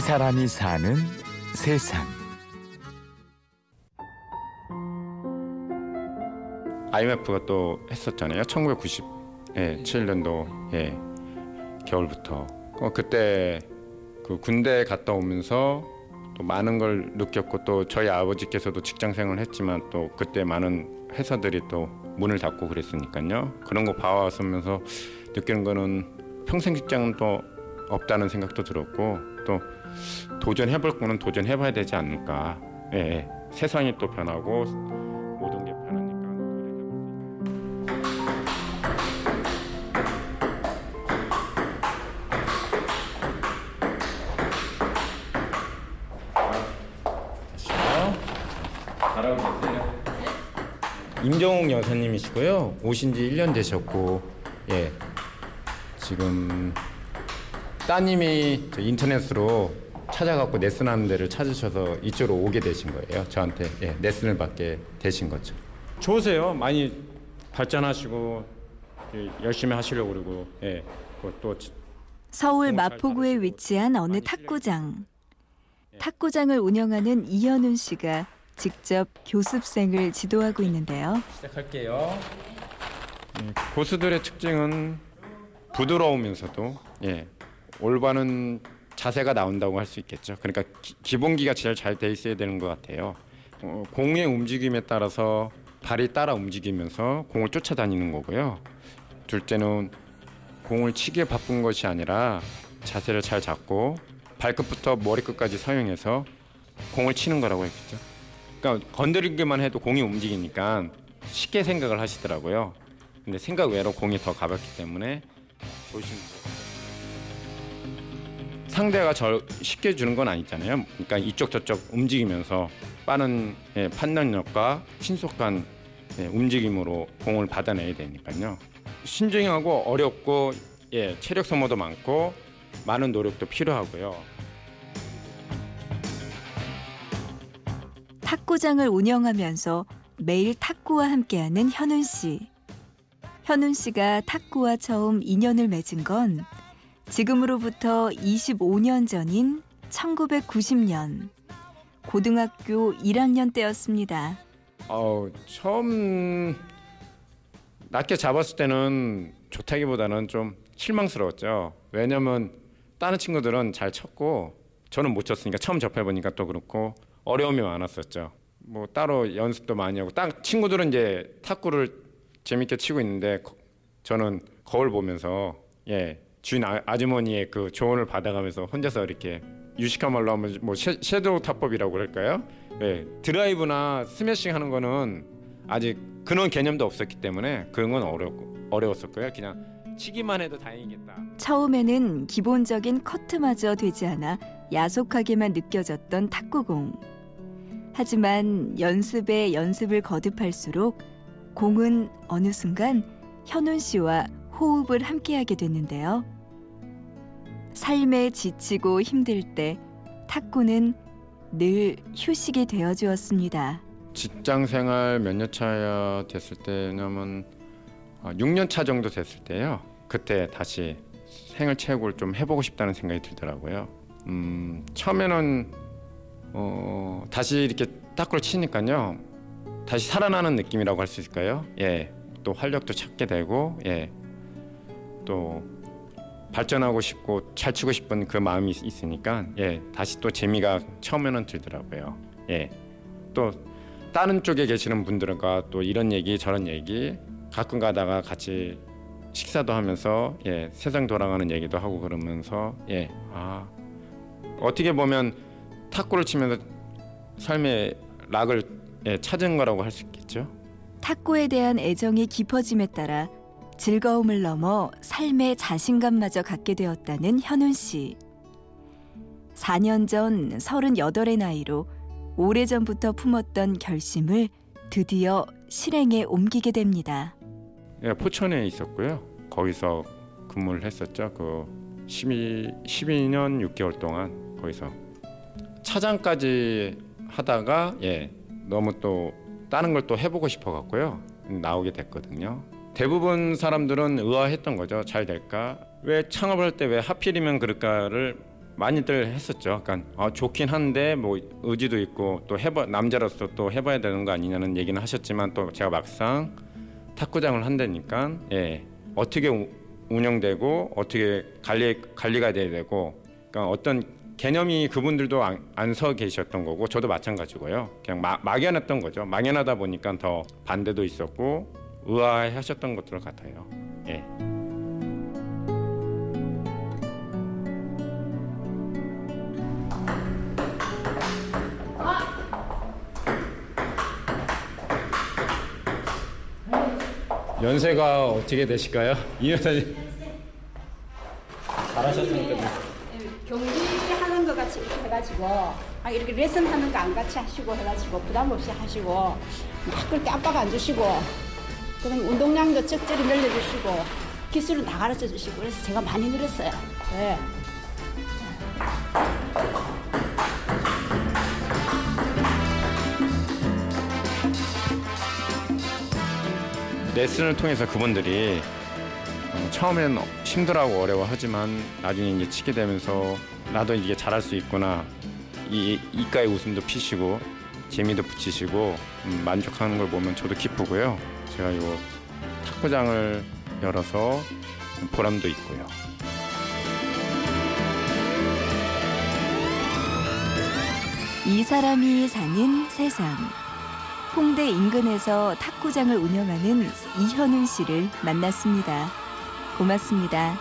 이 사람이 사는 세상. IMF가 또 했었잖아요. 1997년도 예, 겨울부터. 어, 그때 그 군대 갔다 오면서 또 많은 걸 느꼈고 또 저희 아버지께서도 직장 생활을 했지만 또 그때 많은 회사들이 또 문을 닫고 그랬으니까요. 그런 거 봐왔으면서 느끼는 거는 평생 직장은 또 없다는 생각도 들었고 또 도전해볼 거는 도전해봐야 되지 않을까. 예, 예. 세상이 또 변하고 모든 게 변하니까. 잘하고 계세요. 임정욱 여사님이시고요. 오신 지 1년 되셨고, 예. 지금 따님이 저 인터넷으로 찾아갖고 레슨하는 데를 찾으셔서 이쪽으로 오게 되신 거예요. 저한테 예, 레슨을 받게 되신 거죠. 좋으세요. 많이 발전하시고 예, 열심히 하시려고 그러고 예. 그또 서울 마포구에 위치한 어느 탁구장. 탁구장을 운영하는 이현훈 씨가 직접 교습생을 지도하고 있는데요. 시작할게요. 예, 고수들의 특징은 부드러우면서도 예, 올바른 자세가 나온다고 할 수 있겠죠. 그러니까 기, 본기가 제일 잘 돼 있어야 되는 것 같아요. 어, 공의 움직임에 따라서 발이 따라 움직이면서 공을 쫓아다니는 거고요. 둘째는 공을 치기에 바쁜 것이 아니라 자세를 잘 잡고 발끝부터 머리끝까지 사용해서 공을 치는 거라고 했겠죠. 그러니까 건드리기만 해도 공이 움직이니까 쉽게 생각을 하시더라고요. 근데 생각 외로 공이 더 가볍기 때문에 조심. 상대가 저 쉽게 주는 건 아니잖아요. 그러니까 이쪽 저쪽 움직이면서 빠른 예, 판단력과 신속한 예, 움직임으로 공을 받아내야 되니까요. 신중하고 어렵고 예, 체력 소모도 많고 많은 노력도 필요하고요. 탁구장을 운영하면서 매일 탁구와 함께하는 현훈 씨. 현훈 씨가 탁구와 처음 인연을 맺은 건 지금으로부터 25년 전인 1990년 고등학교 1학년 때였습니다. 어, 처음 낮게 잡았을 때는 좋다기보다는 좀 실망스러웠죠. 왜냐면 다른 친구들은 잘 쳤고 저는 못 쳤으니까 처음 접해 보니까 또 그렇고 어려움이 많았었죠. 뭐 따로 연습도 많이 하고 딱 친구들은 이제 탁구를 재밌게 치고 있는데 저는 거울 보면서 예 주인 아, 아주머니의 그 조언을 받아가면서 혼자서 이렇게 유식한 말로 하면 뭐 섀도우 타법이라고 그럴까요? 예 드라이브나 스매싱 하는 거는 아직 그런 개념도 없었기 때문에 그런 건 어려 어려웠었고요. 그냥 치기만 해도 다행이겠다. 처음에는 기본적인 커트마저 되지 않아 야속하게만 느껴졌던 탁구공. 하지만 연습에 연습을 거듭할수록 공은 어느 순간 현훈 씨와 호흡을 함께하게 됐는데요. 삶에 지치고 힘들 때 탁구는 늘 휴식이 되어 주었습니다. 직장 생활 몇 년 차야 됐을 때냐면 6년 아, 차 정도 됐을 때요. 그때 다시 생활 체육을 좀 해보고 싶다는 생각이 들더라고요. 음, 처음에는 어, 다시 이렇게 탁구를 치니까요. 다시 살아나는 느낌이라고 할 수 있을까요? 예. 또 활력도 찾게 되고 예. 또 발전하고 싶고 잘 치고 싶은 그 마음이 있으니까 예. 다시 또 재미가 처음에는 들더라고요. 예. 또 다른 쪽에 계시는 분들과 또 이런 얘기 저런 얘기 가끔 가다가 같이 식사도 하면서 예, 세상 돌아가는 얘기도 하고 그러면서 예. 아. 어떻게 보면 탁구를 치면서 삶의 락을 예, 찾은 거라고 할 수 있겠죠. 탁구에 대한 애정이 깊어짐에 따라 즐거움을 넘어 삶의 자신감마저 갖게 되었다는 현훈 씨. 4년 전 38의 나이로 오래전부터 품었던 결심을 드디어 실행에 옮기게 됩니다. 예, 포천에 있었고요. 거기서 근무를 했었죠. 그 12, 12년 6개월 동안 거기서 차장까지 하다가 예 너무 또 다른 걸 또 해보고 싶어 갖고요 나오게 됐거든요. 대부분 사람들은 의아했던 거죠. 잘 될까? 왜 창업을 할 때 왜 하필이면 그럴까를 많이들 했었죠. 그러니까 아, 좋긴 한데 뭐 의지도 있고 또 해봐 남자로서 또 해봐야 되는 거 아니냐는 얘기는 하셨지만 또 제가 막상 탁구장을 한다니까 예 어떻게 우- 운영되고 어떻게 관리 관리가 돼야 되고 그러니까 어떤 개념이 그분들도 안 서 계셨던 거고 저도 마찬가지고요. 그냥 마, 막연했던 거죠. 막연하다 보니까 더 반대도 있었고 의아해하셨던 것들 같아요. 예. 연세가 어떻게 되실까요? 이 여사님 잘하셨으니까 경기하는 거 같이 이렇게 해가지고 아, 이렇게 레슨 하는 거 안 같이 하시고 해가지고 부담 없이 하시고 막 그렇게 압박 안 주시고 그다음 운동량도 적절히 늘려주시고 기술은 다 가르쳐 주시고 그래서 제가 많이 늘었어요. 네. 레슨을 통해서 그분들이 어, 처음엔 힘들어하고 어려워하지만 나중에 이제 치게 되면서 나도 이게 잘할 수 있구나 이 이가에 웃음도 피시고 재미도 붙이시고 음, 만족하는 걸 보면 저도 기쁘고요. 제가 요 탁구장을 열어서 보람도 있고요. 이 사람이 사는 세상. 홍대 인근에서 탁구장을 운영하는 이현은 씨를 만났습니다. 고맙습니다.